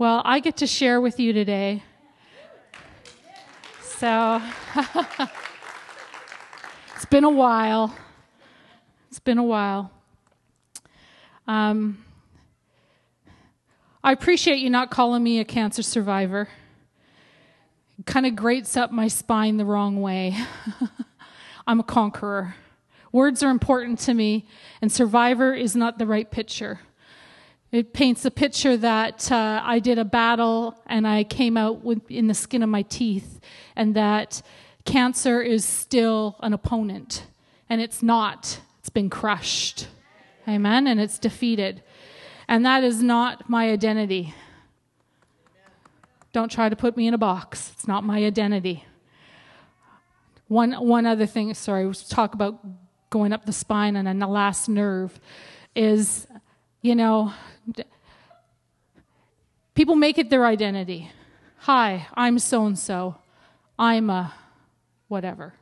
Well, I get to share with you today. So it's been a while. It's been a while. Um, I appreciate you not calling me a cancer survivor. It kind of grates up my spine the wrong way. I'm a conqueror. Words are important to me, and survivor is not the right picture. It paints a picture that uh, I did a battle and I came out with, in the skin of my teeth, and that cancer is still an opponent. And it's not, it's been crushed. Amen. And it's defeated. And that is not my identity. Don't try to put me in a box. It's not my identity. One, one other thing, sorry, we talk about going up the spine and then the last nerve is, you know, people make it their identity. Hi, I'm so and so. I'm a whatever.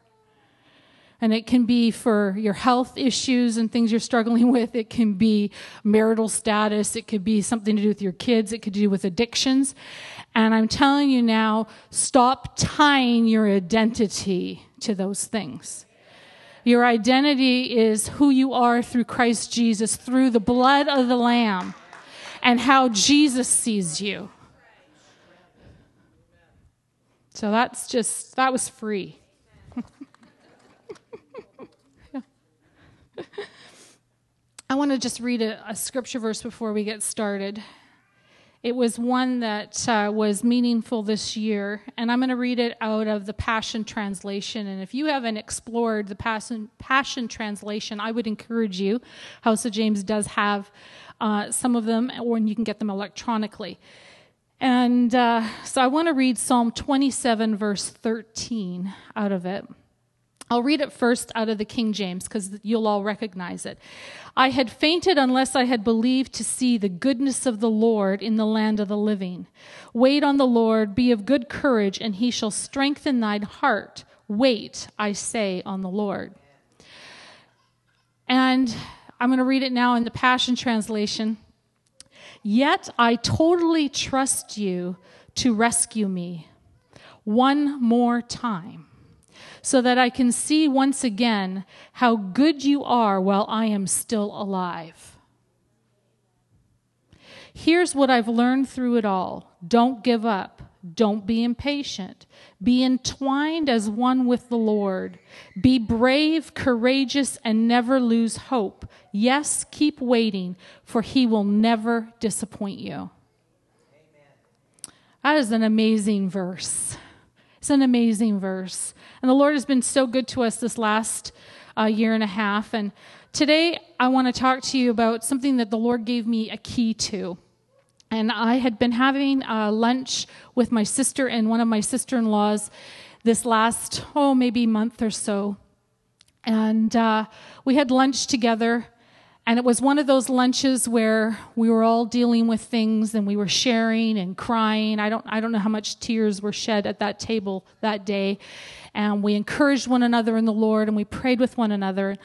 And it can be for your health issues and things you're struggling with. It can be marital status. It could be something to do with your kids. It could do with addictions. And I'm telling you now, stop tying your identity to those things. Your identity is who you are through Christ Jesus, through the blood of the Lamb, and how Jesus sees you. So that's just, that was free. I want to just read a, a, scripture verse before we get started. It was one that uh, was meaningful this year, and I'm going to read it out of the Passion Translation. And if you haven't explored the Passion, Passion Translation, I would encourage you. House of James does have uh, some of them, or you can get them electronically. And uh, so I want to read Psalm 27, verse 13 out of it. I'll read it first out of the King James because you'll all recognize it. I had fainted unless I had believed to see the goodness of the Lord in the land of the living. Wait on the Lord, be of good courage, and he shall strengthen thine heart. Wait, I say, on the Lord. And I'm going to read it now in the Passion Translation. Yet I totally trust you to rescue me one more time so that I can see once again how good you are while I am still alive. Here's what I've learned through it all don't give up. Don't be impatient. Be entwined as one with the Lord. Be brave, courageous, and never lose hope. Yes, keep waiting, for He will never disappoint you. Amen. That is an amazing verse. It's an amazing verse. And the Lord has been so good to us this last uh, year and a half. And today I want to talk to you about something that the Lord gave me a key to. And I had been having uh, lunch with my sister and one of my sister in laws this last, oh, maybe month or so. And uh, we had lunch together. And it was one of those lunches where we were all dealing with things and we were sharing and crying. I don't, I don't know how much tears were shed at that table that day. And we encouraged one another in the Lord and we prayed with one another.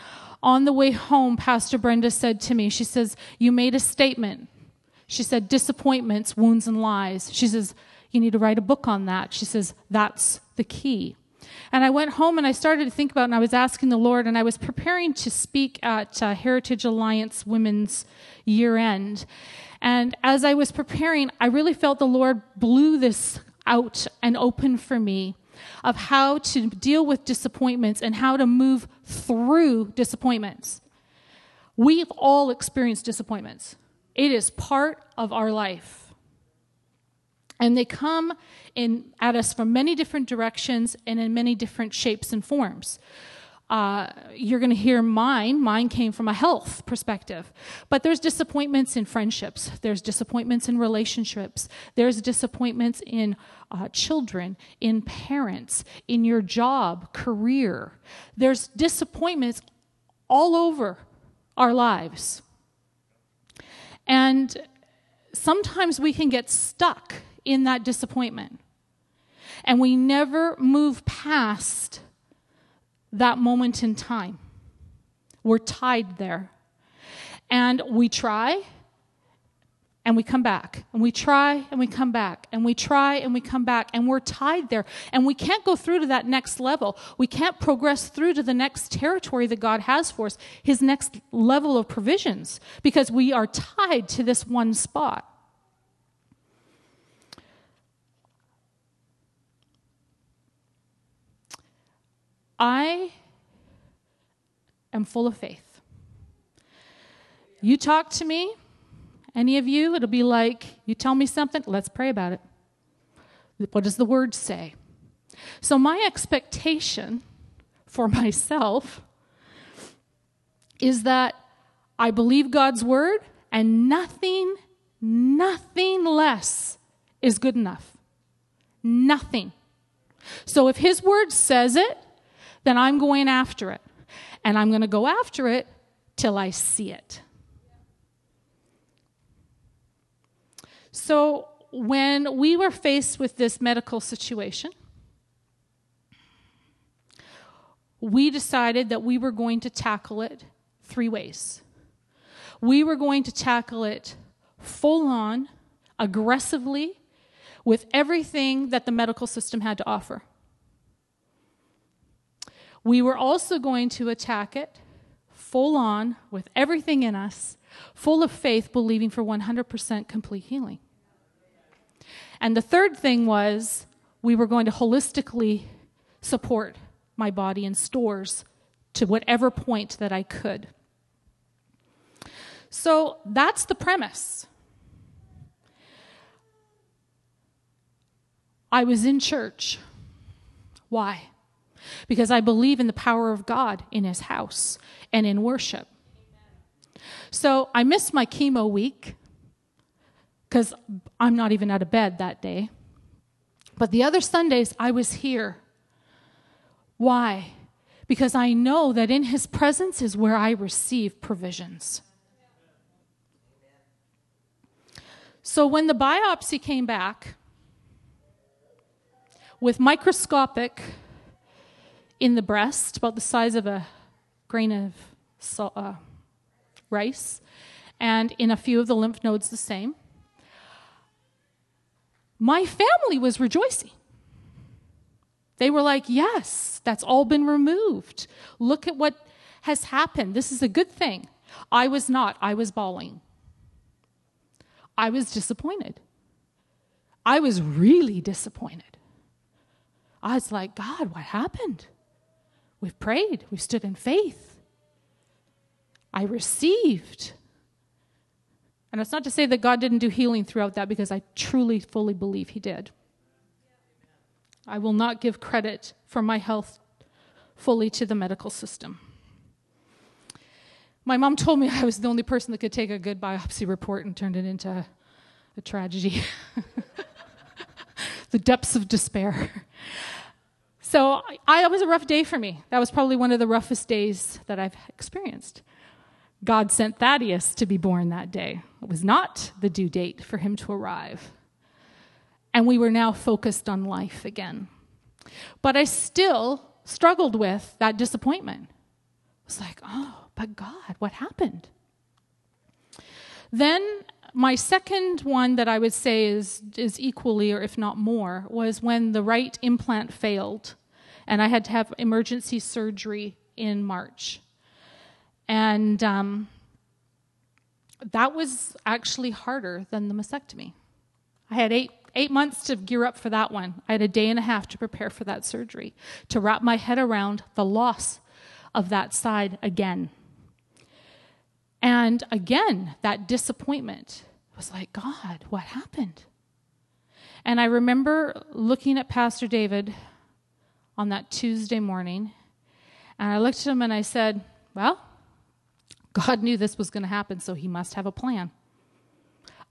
On the way home, Pastor Brenda said to me, she says, You made a statement. She said, Disappointments, wounds, and lies. She says, You need to write a book on that. She says, That's the key. And I went home and I started to think about and I was asking the Lord and I was preparing to speak at uh, Heritage Alliance Women's year end. And as I was preparing, I really felt the Lord blew this out and open for me of how to deal with disappointments and how to move through disappointments. We've all experienced disappointments. It is part of our life. And they come in, at us from many different directions and in many different shapes and forms. Uh, you're going to hear mine. Mine came from a health perspective. But there's disappointments in friendships, there's disappointments in relationships, there's disappointments in uh, children, in parents, in your job, career. There's disappointments all over our lives. And sometimes we can get stuck in that disappointment. And we never move past that moment in time. We're tied there. And we try, and we come back and we try and we come back and we try and we come back and we're tied there. And we can't go through to that next level. We can't progress through to the next territory that god has for us his next level of provisions because we are tied to this one spot. I am full of faith. You talk to me any of you, it'll be like, you tell me something, let's pray about it. What does the word say? So, my expectation for myself is that I believe God's word and nothing, nothing less is good enough. Nothing. So, if His word says it, then I'm going after it. And I'm going to go after it till I see it. So, when we were faced with this medical situation, we decided that we were going to tackle it three ways. We were going to tackle it full on, aggressively, with everything that the medical system had to offer. We were also going to attack it full on, with everything in us, full of faith, believing for 100% complete healing. And the third thing was we were going to holistically support my body in stores to whatever point that I could. So that's the premise. I was in church. Why? Because I believe in the power of God in His house and in worship. So I missed my chemo week because I'm not even out of bed that day. But the other Sundays, I was here. Why? Because I know that in His presence is where I receive provisions. So when the biopsy came back with microscopic in the breast, about the size of a grain of uh, rice, and in a few of the lymph nodes the same, my family was rejoicing. They were like, Yes, that's all been removed. Look at what has happened. This is a good thing. I was not, I was bawling. I was disappointed. I was really disappointed. I was like, God, what happened? We've prayed, we've stood in faith. I received. And it's not to say that God didn't do healing throughout that because I truly, fully believe He did. I will not give credit for my health fully to the medical system. My mom told me I was the only person that could take a good biopsy report and turn it into a tragedy. the depths of despair. So I, it was a rough day for me. That was probably one of the roughest days that I've experienced. God sent Thaddeus to be born that day. It was not the due date for him to arrive. And we were now focused on life again. But I still struggled with that disappointment. It was like, oh, but God, what happened? Then my second one that I would say is, is equally, or if not more, was when the right implant failed and I had to have emergency surgery in March. And um, that was actually harder than the mastectomy. I had eight, eight months to gear up for that one. I had a day and a half to prepare for that surgery, to wrap my head around the loss of that side again. And again, that disappointment was like, God, what happened? And I remember looking at Pastor David on that Tuesday morning, and I looked at him and I said, Well, God knew this was going to happen, so he must have a plan.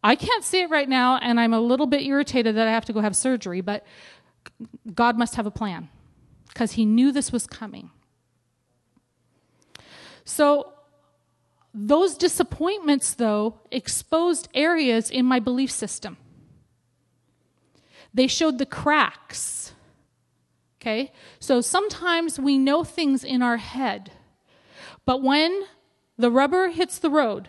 I can't see it right now, and I'm a little bit irritated that I have to go have surgery, but God must have a plan because he knew this was coming. So, those disappointments, though, exposed areas in my belief system. They showed the cracks. Okay? So sometimes we know things in our head, but when the rubber hits the road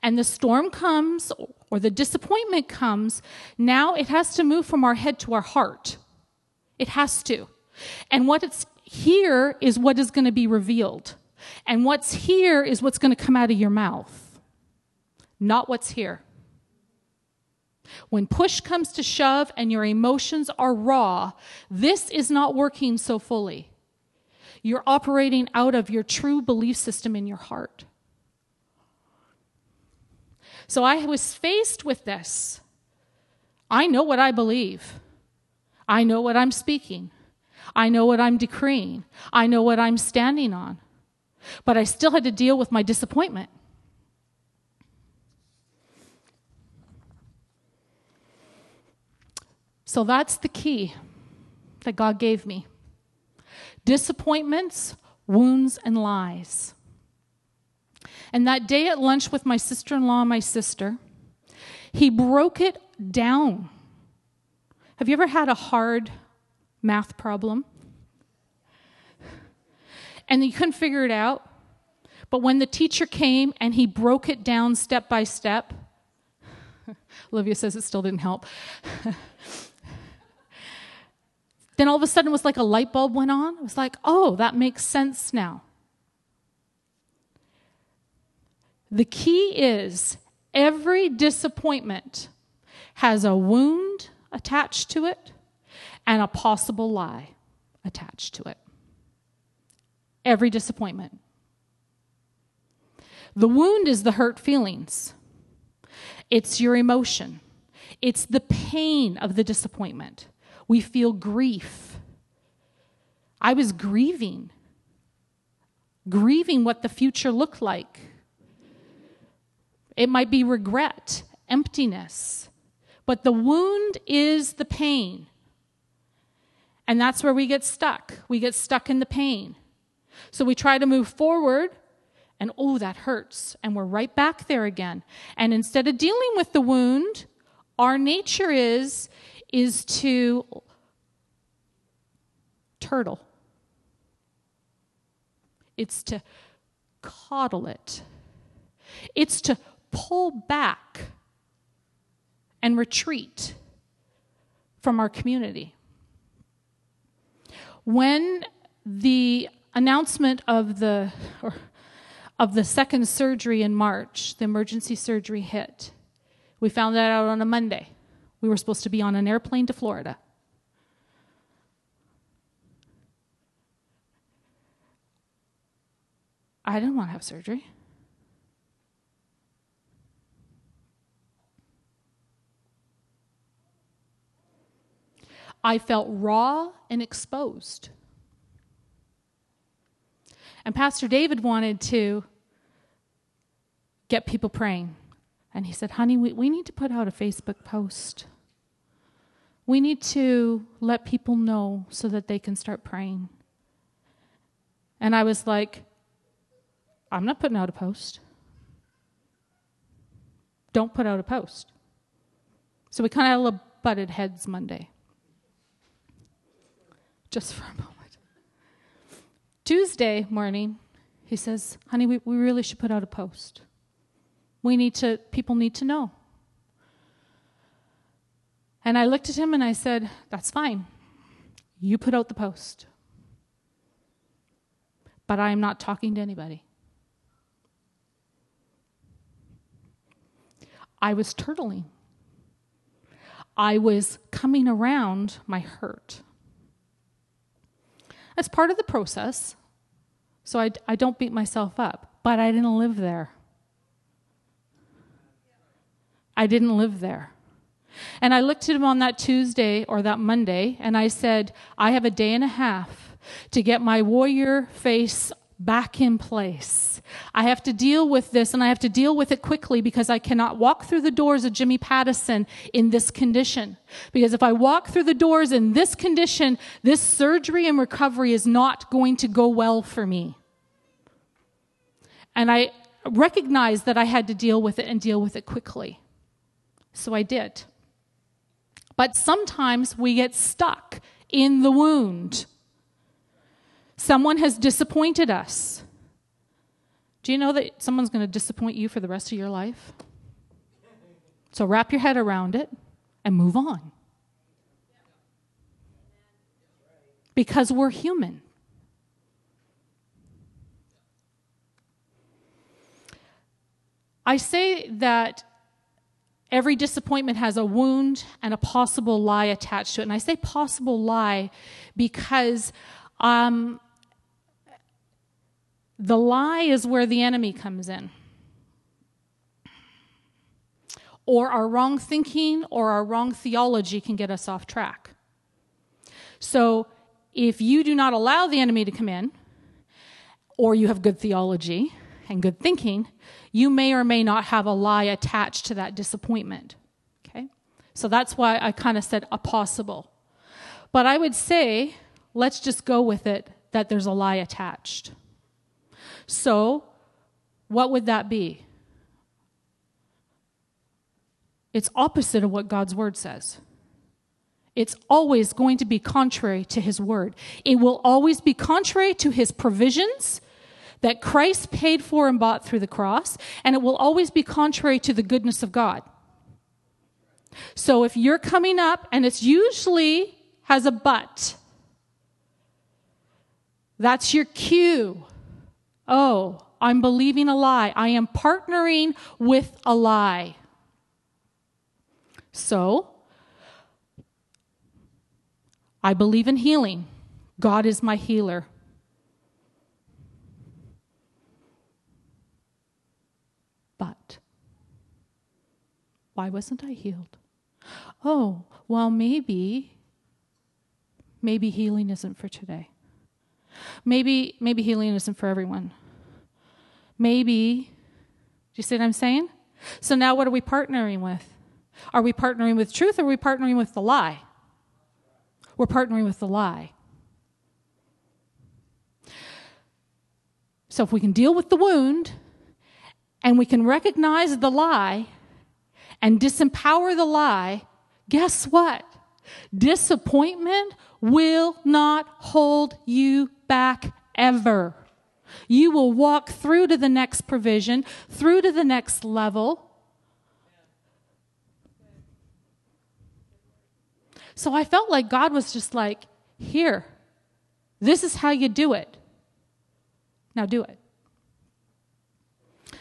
and the storm comes or the disappointment comes, now it has to move from our head to our heart. It has to. And what it's here is what is going to be revealed. And what's here is what's going to come out of your mouth, not what's here. When push comes to shove and your emotions are raw, this is not working so fully. You're operating out of your true belief system in your heart. So I was faced with this. I know what I believe. I know what I'm speaking. I know what I'm decreeing. I know what I'm standing on. But I still had to deal with my disappointment. So that's the key that God gave me disappointments, wounds, and lies. And that day at lunch with my sister in law and my sister, he broke it down. Have you ever had a hard math problem? And you couldn't figure it out? But when the teacher came and he broke it down step by step, Olivia says it still didn't help. then all of a sudden it was like a light bulb went on. It was like, oh, that makes sense now. The key is every disappointment has a wound attached to it and a possible lie attached to it. Every disappointment. The wound is the hurt feelings, it's your emotion, it's the pain of the disappointment. We feel grief. I was grieving, grieving what the future looked like it might be regret, emptiness. But the wound is the pain. And that's where we get stuck. We get stuck in the pain. So we try to move forward, and oh, that hurts. And we're right back there again. And instead of dealing with the wound, our nature is is to turtle. It's to coddle it. It's to pull back and retreat from our community. When the announcement of the or, of the second surgery in March, the emergency surgery hit. We found that out on a Monday. We were supposed to be on an airplane to Florida. I didn't want to have surgery. I felt raw and exposed. And Pastor David wanted to get people praying. And he said, Honey, we, we need to put out a Facebook post. We need to let people know so that they can start praying. And I was like, I'm not putting out a post. Don't put out a post. So we kind of butted heads Monday just for a moment. Tuesday morning, he says, Honey, we, we really should put out a post. We need to, people need to know. And I looked at him and I said, That's fine. You put out the post. But I am not talking to anybody. I was turtling. I was coming around my hurt. That's part of the process. So I, I don't beat myself up. But I didn't live there. I didn't live there. And I looked at him on that Tuesday or that Monday and I said, I have a day and a half to get my warrior face back in place. I have to deal with this and I have to deal with it quickly because I cannot walk through the doors of Jimmy Pattison in this condition. Because if I walk through the doors in this condition, this surgery and recovery is not going to go well for me. And I recognized that I had to deal with it and deal with it quickly. So I did. But sometimes we get stuck in the wound. Someone has disappointed us. Do you know that someone's going to disappoint you for the rest of your life? So wrap your head around it and move on. Because we're human. I say that every disappointment has a wound and a possible lie attached to it. And I say possible lie because um, the lie is where the enemy comes in. Or our wrong thinking or our wrong theology can get us off track. So if you do not allow the enemy to come in, or you have good theology and good thinking, you may or may not have a lie attached to that disappointment. Okay? So that's why I kind of said a possible. But I would say, let's just go with it that there's a lie attached. So, what would that be? It's opposite of what God's word says. It's always going to be contrary to his word. It will always be contrary to his provisions that Christ paid for and bought through the cross, and it will always be contrary to the goodness of God. So if you're coming up and it's usually has a but, that's your cue. Oh, I'm believing a lie. I am partnering with a lie. So, I believe in healing. God is my healer. But why wasn't I healed? Oh, well, maybe, maybe healing isn't for today. Maybe, maybe healing isn't for everyone. Maybe, do you see what I'm saying? So now what are we partnering with? Are we partnering with truth or are we partnering with the lie? We're partnering with the lie. So if we can deal with the wound, and we can recognize the lie and disempower the lie, guess what? Disappointment will not hold you back ever. You will walk through to the next provision, through to the next level. So I felt like God was just like, here, this is how you do it. Now do it.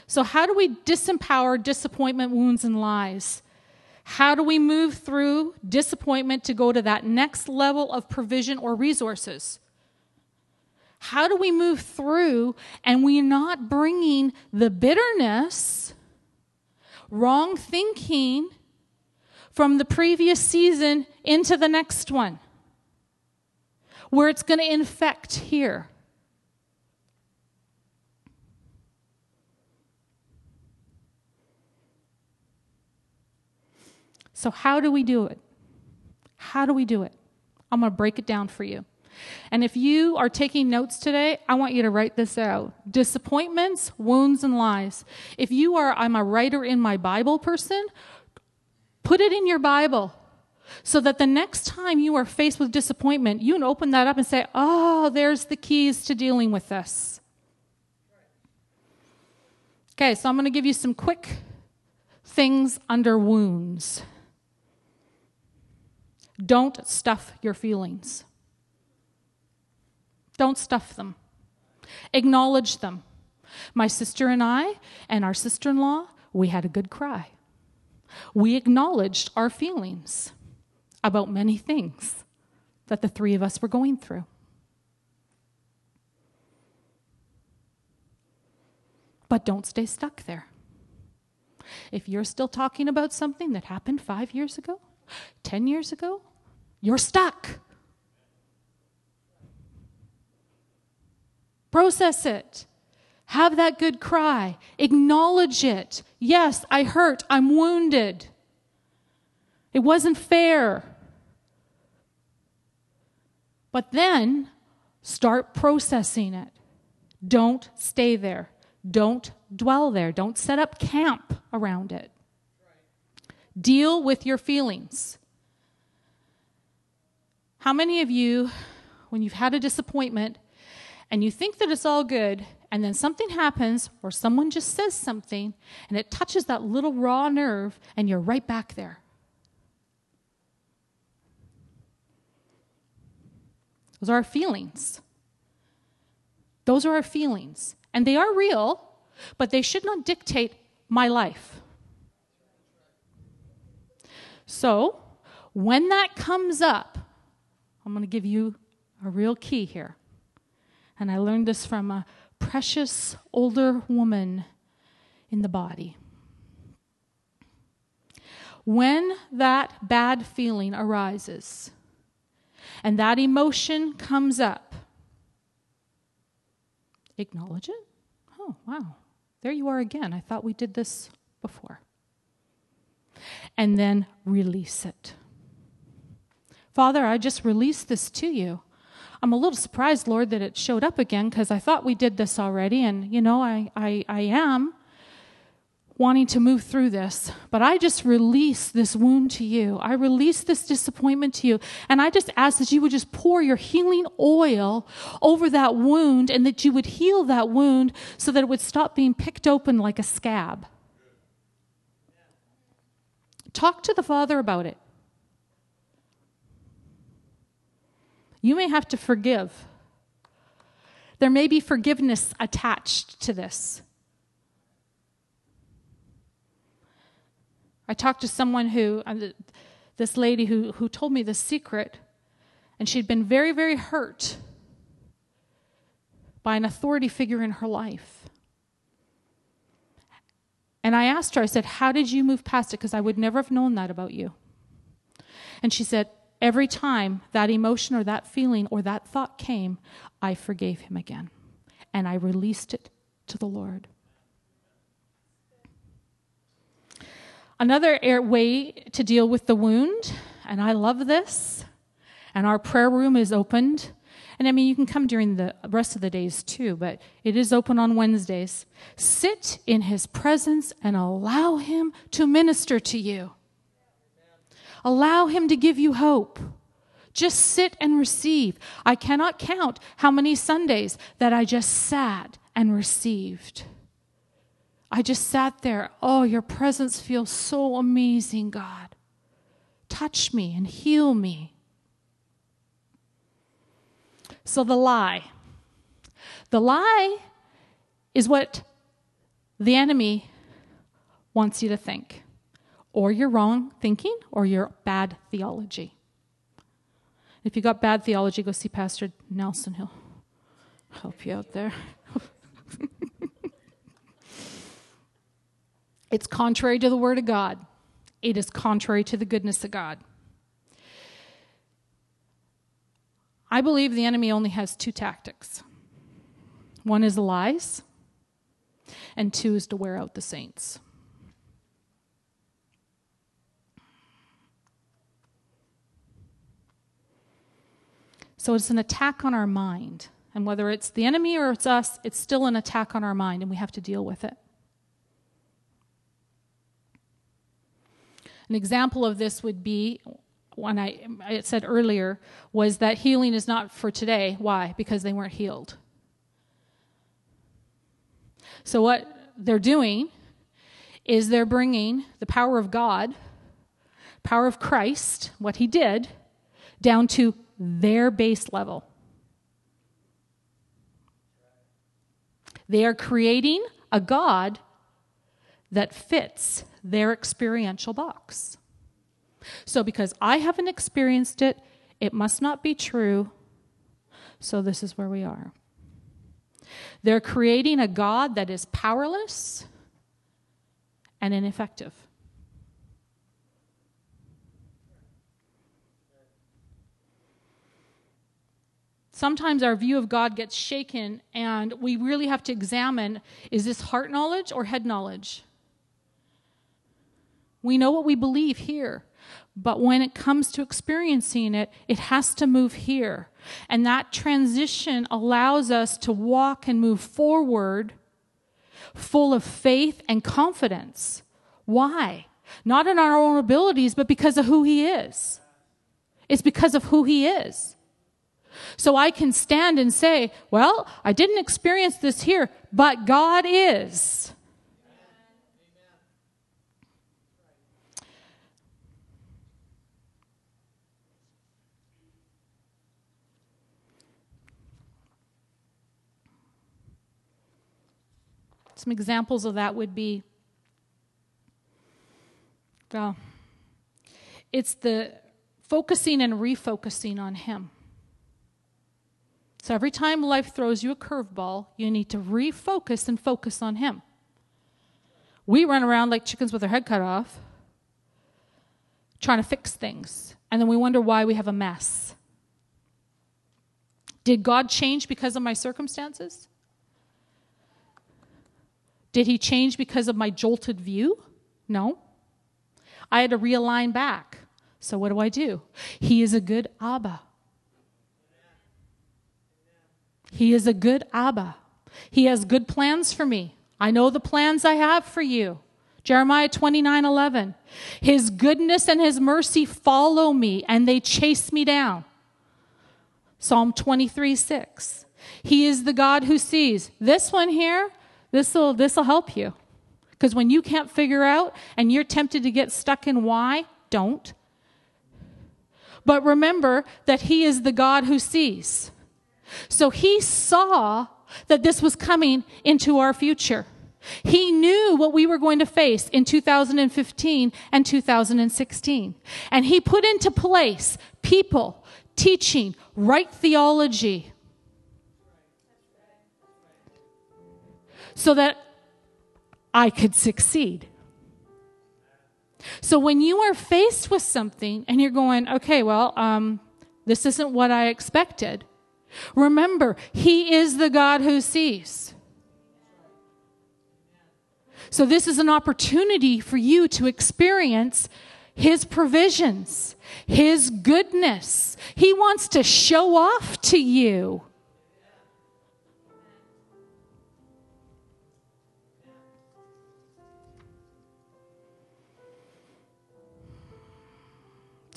So, how do we disempower disappointment, wounds, and lies? How do we move through disappointment to go to that next level of provision or resources? How do we move through and we're not bringing the bitterness, wrong thinking from the previous season into the next one, where it's going to infect here? So, how do we do it? How do we do it? I'm going to break it down for you. And if you are taking notes today, I want you to write this out disappointments, wounds, and lies. If you are, I'm a writer in my Bible person, put it in your Bible so that the next time you are faced with disappointment, you can open that up and say, oh, there's the keys to dealing with this. Okay, so I'm going to give you some quick things under wounds. Don't stuff your feelings. Don't stuff them. Acknowledge them. My sister and I, and our sister in law, we had a good cry. We acknowledged our feelings about many things that the three of us were going through. But don't stay stuck there. If you're still talking about something that happened five years ago, 10 years ago, you're stuck. Process it. Have that good cry. Acknowledge it. Yes, I hurt. I'm wounded. It wasn't fair. But then start processing it. Don't stay there. Don't dwell there. Don't set up camp around it. Deal with your feelings. How many of you, when you've had a disappointment and you think that it's all good and then something happens, or someone just says something, and it touches that little raw nerve, and you're right back there. Those are our feelings. Those are our feelings. And they are real, but they should not dictate my life. So, when that comes up, I'm going to give you a real key here. And I learned this from a precious older woman in the body. When that bad feeling arises and that emotion comes up, acknowledge it. Oh, wow. There you are again. I thought we did this before. And then release it. Father, I just release this to you. I'm a little surprised, Lord, that it showed up again because I thought we did this already, and you know, I, I, I am wanting to move through this, but I just release this wound to you. I release this disappointment to you. And I just ask that you would just pour your healing oil over that wound and that you would heal that wound so that it would stop being picked open like a scab. Talk to the Father about it. You may have to forgive. There may be forgiveness attached to this. I talked to someone who, uh, this lady who, who told me this secret, and she'd been very, very hurt by an authority figure in her life. And I asked her, I said, How did you move past it? Because I would never have known that about you. And she said, Every time that emotion or that feeling or that thought came, I forgave him again. And I released it to the Lord. Another way to deal with the wound, and I love this, and our prayer room is opened. And I mean, you can come during the rest of the days too, but it is open on Wednesdays. Sit in his presence and allow him to minister to you. Allow Him to give you hope. Just sit and receive. I cannot count how many Sundays that I just sat and received. I just sat there. Oh, your presence feels so amazing, God. Touch me and heal me. So, the lie. The lie is what the enemy wants you to think or your wrong thinking or your bad theology. If you got bad theology, go see Pastor Nelson. He'll help you out there. it's contrary to the Word of God, it is contrary to the goodness of God. I believe the enemy only has two tactics one is lies, and two is to wear out the saints. So it's an attack on our mind. And whether it's the enemy or it's us, it's still an attack on our mind, and we have to deal with it. An example of this would be when I, I said earlier was that healing is not for today. Why? Because they weren't healed. So, what they're doing is they're bringing the power of God, power of Christ, what He did, down to their base level. They are creating a God that fits their experiential box. So, because I haven't experienced it, it must not be true. So, this is where we are. They're creating a God that is powerless and ineffective. sometimes our view of God gets shaken, and we really have to examine is this heart knowledge or head knowledge? We know what we believe here, but when it comes to experiencing it, it has to move here. And that transition allows us to walk and move forward full of faith and confidence. Why? Not in our own abilities, but because of who He is. It's because of who He is. So I can stand and say, well, I didn't experience this here, but God is. Some examples of that would be well, it's the focusing and refocusing on Him. So every time life throws you a curveball, you need to refocus and focus on Him. We run around like chickens with our head cut off, trying to fix things, and then we wonder why we have a mess. Did God change because of my circumstances? Did he change because of my jolted view? No. I had to realign back. So what do I do? He is a good Abba. He is a good Abba. He has good plans for me. I know the plans I have for you. Jeremiah 29 11. His goodness and his mercy follow me and they chase me down. Psalm 23 6. He is the God who sees. This one here, this will this will help you. Because when you can't figure out and you're tempted to get stuck in why, don't. But remember that he is the God who sees. So he saw that this was coming into our future. He knew what we were going to face in 2015 and 2016. And he put into place people, teaching, right theology, so that I could succeed. So when you are faced with something and you're going, okay, well, um, this isn't what I expected, remember, He is the God who sees. So this is an opportunity for you to experience His provisions, His goodness. He wants to show off to you.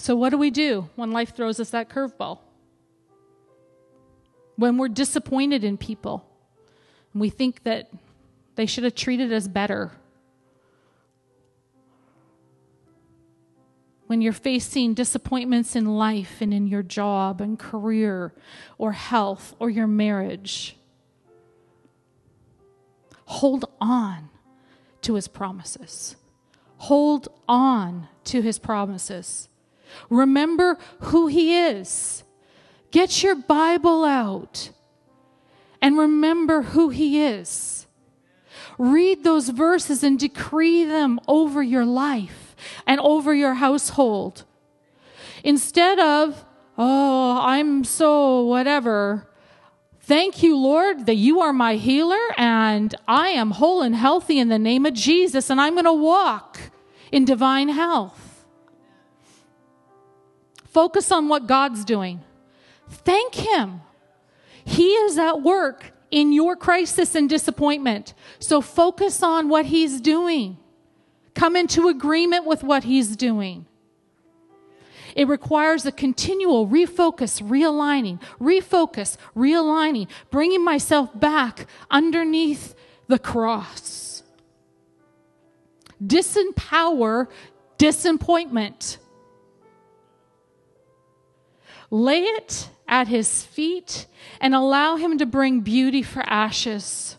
So, what do we do when life throws us that curveball? When we're disappointed in people and we think that they should have treated us better. When you're facing disappointments in life and in your job and career or health or your marriage, hold on to his promises. Hold on to his promises. Remember who He is. Get your Bible out and remember who He is. Read those verses and decree them over your life and over your household. Instead of, oh, I'm so whatever. Thank you, Lord, that you are my healer and I am whole and healthy in the name of Jesus and I'm going to walk in divine health. Focus on what God's doing. Thank Him. He is at work in your crisis and disappointment. So focus on what He's doing. Come into agreement with what He's doing. It requires a continual refocus, realigning, refocus, realigning, bringing myself back underneath the cross. Disempower disappointment. Lay it at his feet and allow him to bring beauty for ashes.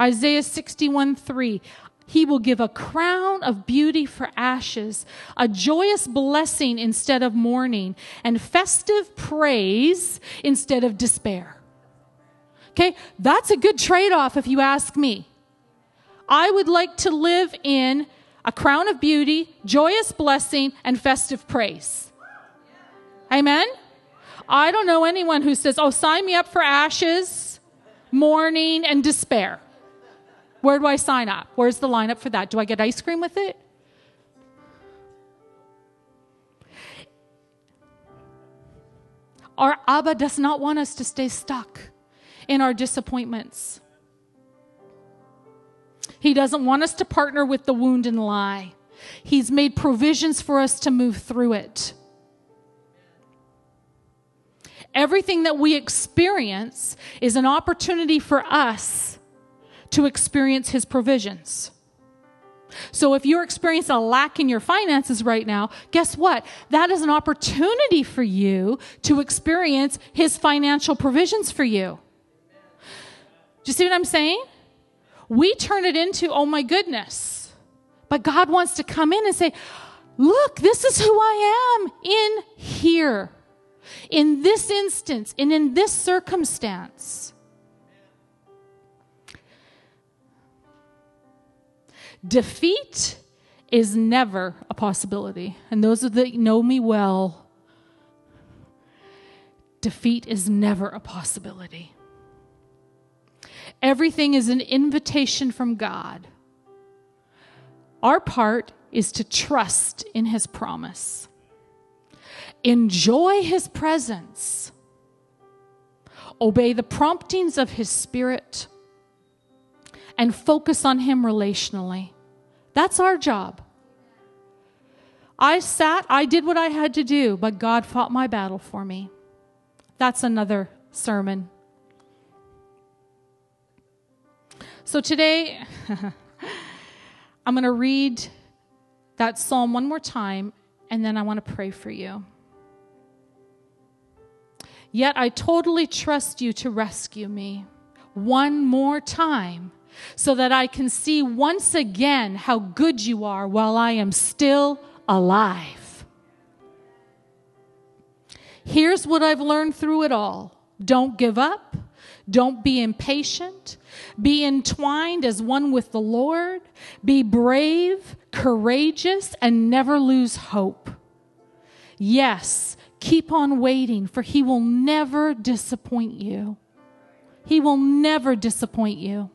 Isaiah 61 3. He will give a crown of beauty for ashes, a joyous blessing instead of mourning, and festive praise instead of despair. Okay, that's a good trade off if you ask me. I would like to live in a crown of beauty, joyous blessing, and festive praise. Amen? I don't know anyone who says, oh, sign me up for ashes, mourning, and despair. Where do I sign up? Where's the lineup for that? Do I get ice cream with it? Our Abba does not want us to stay stuck in our disappointments. He doesn't want us to partner with the wound and lie. He's made provisions for us to move through it. Everything that we experience is an opportunity for us to experience His provisions. So if you're experiencing a lack in your finances right now, guess what? That is an opportunity for you to experience His financial provisions for you. Do you see what I'm saying? We turn it into, oh my goodness. But God wants to come in and say, look, this is who I am in here, in this instance, and in this circumstance. Defeat is never a possibility. And those that know me well, defeat is never a possibility. Everything is an invitation from God. Our part is to trust in His promise, enjoy His presence, obey the promptings of His Spirit, and focus on Him relationally. That's our job. I sat, I did what I had to do, but God fought my battle for me. That's another sermon. So today, I'm going to read that psalm one more time, and then I want to pray for you. Yet I totally trust you to rescue me one more time so that I can see once again how good you are while I am still alive. Here's what I've learned through it all don't give up, don't be impatient. Be entwined as one with the Lord. Be brave, courageous, and never lose hope. Yes, keep on waiting, for He will never disappoint you. He will never disappoint you.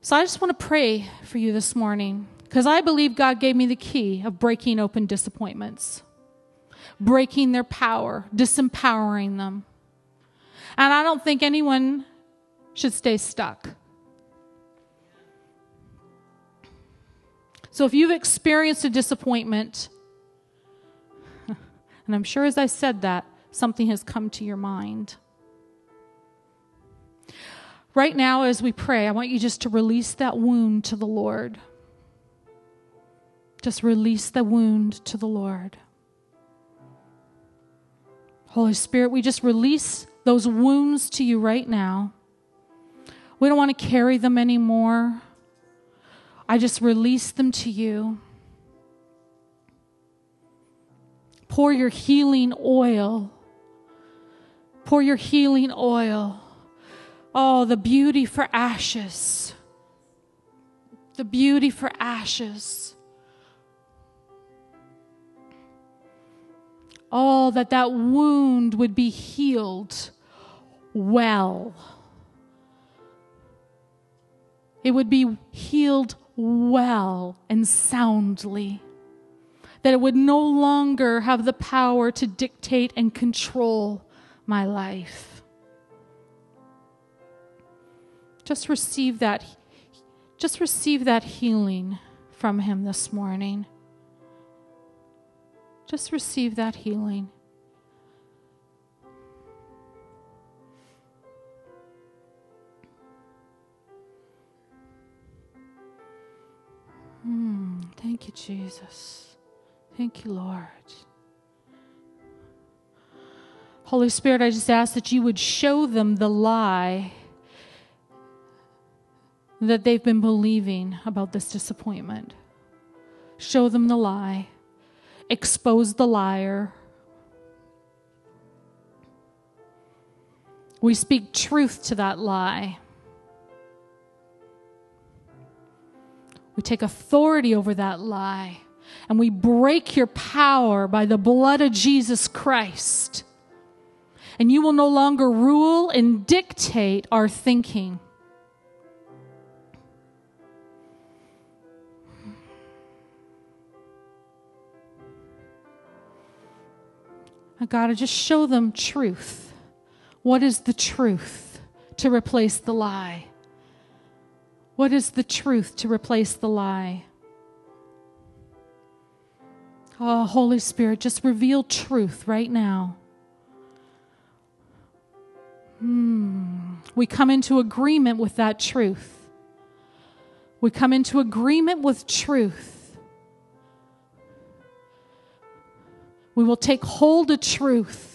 So I just want to pray for you this morning because I believe God gave me the key of breaking open disappointments breaking their power, disempowering them. And I don't think anyone should stay stuck. So if you've experienced a disappointment, and I'm sure as I said that, something has come to your mind. Right now, as we pray, I want you just to release that wound to the Lord. Just release the wound to the Lord. Holy Spirit, we just release those wounds to you right now. We don't want to carry them anymore. I just release them to you. Pour your healing oil. Pour your healing oil. Oh, the beauty for ashes. The beauty for ashes. Oh, that that wound would be healed well. It would be healed well and soundly. That it would no longer have the power to dictate and control my life. Just receive that just receive that healing from him this morning. Just receive that healing. Hmm. thank you, Jesus. Thank you, Lord. Holy Spirit, I just ask that you would show them the lie that they've been believing about this disappointment. Show them the lie expose the liar. We speak truth to that lie. We take authority over that lie and we break your power by the blood of Jesus Christ. And you will no longer rule and dictate our thinking. God, to just show them truth. What is the truth to replace the lie? What is the truth to replace the lie? Oh, Holy Spirit, just reveal truth right now. Hmm. We come into agreement with that truth. We come into agreement with truth. We will take hold of truth.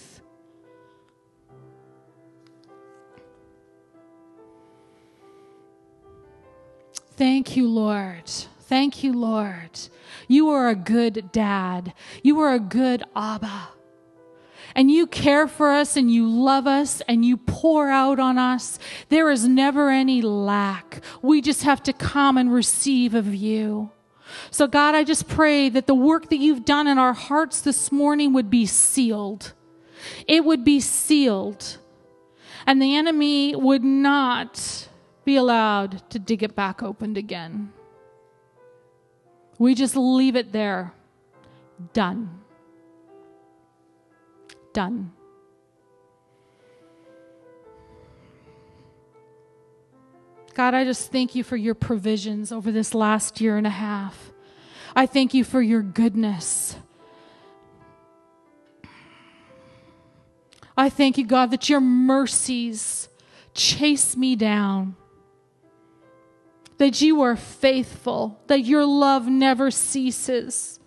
Thank you, Lord. Thank you, Lord. You are a good dad. You are a good Abba and you care for us and you love us and you pour out on us. There is never any lack. We just have to come and receive of you. So, God, I just pray that the work that you've done in our hearts this morning would be sealed. It would be sealed. And the enemy would not be allowed to dig it back open again. We just leave it there. Done done. God, I just thank you for your provisions over this last year and a half. I thank you for your goodness. I thank you, God, that your mercies chase me down, that you are faithful, that your love never ceases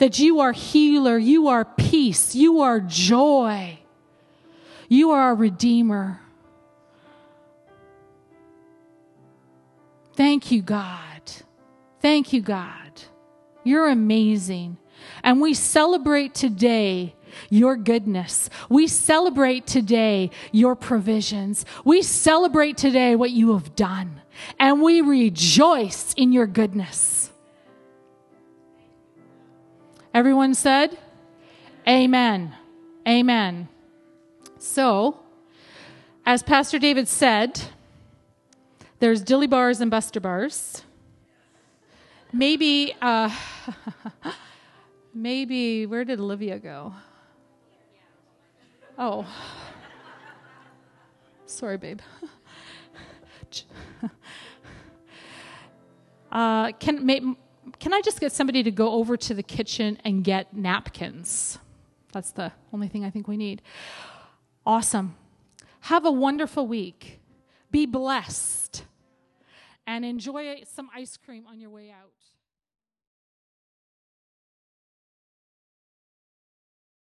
that you are healer, you are peace, you are joy, you are a redeemer. Thank you, God. Thank you, God. You're amazing. And we celebrate today your goodness. We celebrate today your provisions. We celebrate today what you have done. And we rejoice in your goodness. Everyone said, Amen. Amen. So, as Pastor David said, there's dilly bars and buster bars. Maybe, uh, maybe, where did Olivia go? Oh, sorry, babe. uh, can, may, can I just get somebody to go over to the kitchen and get napkins? That's the only thing I think we need. Awesome. Have a wonderful week. Be blessed. And enjoy some ice cream on your way out.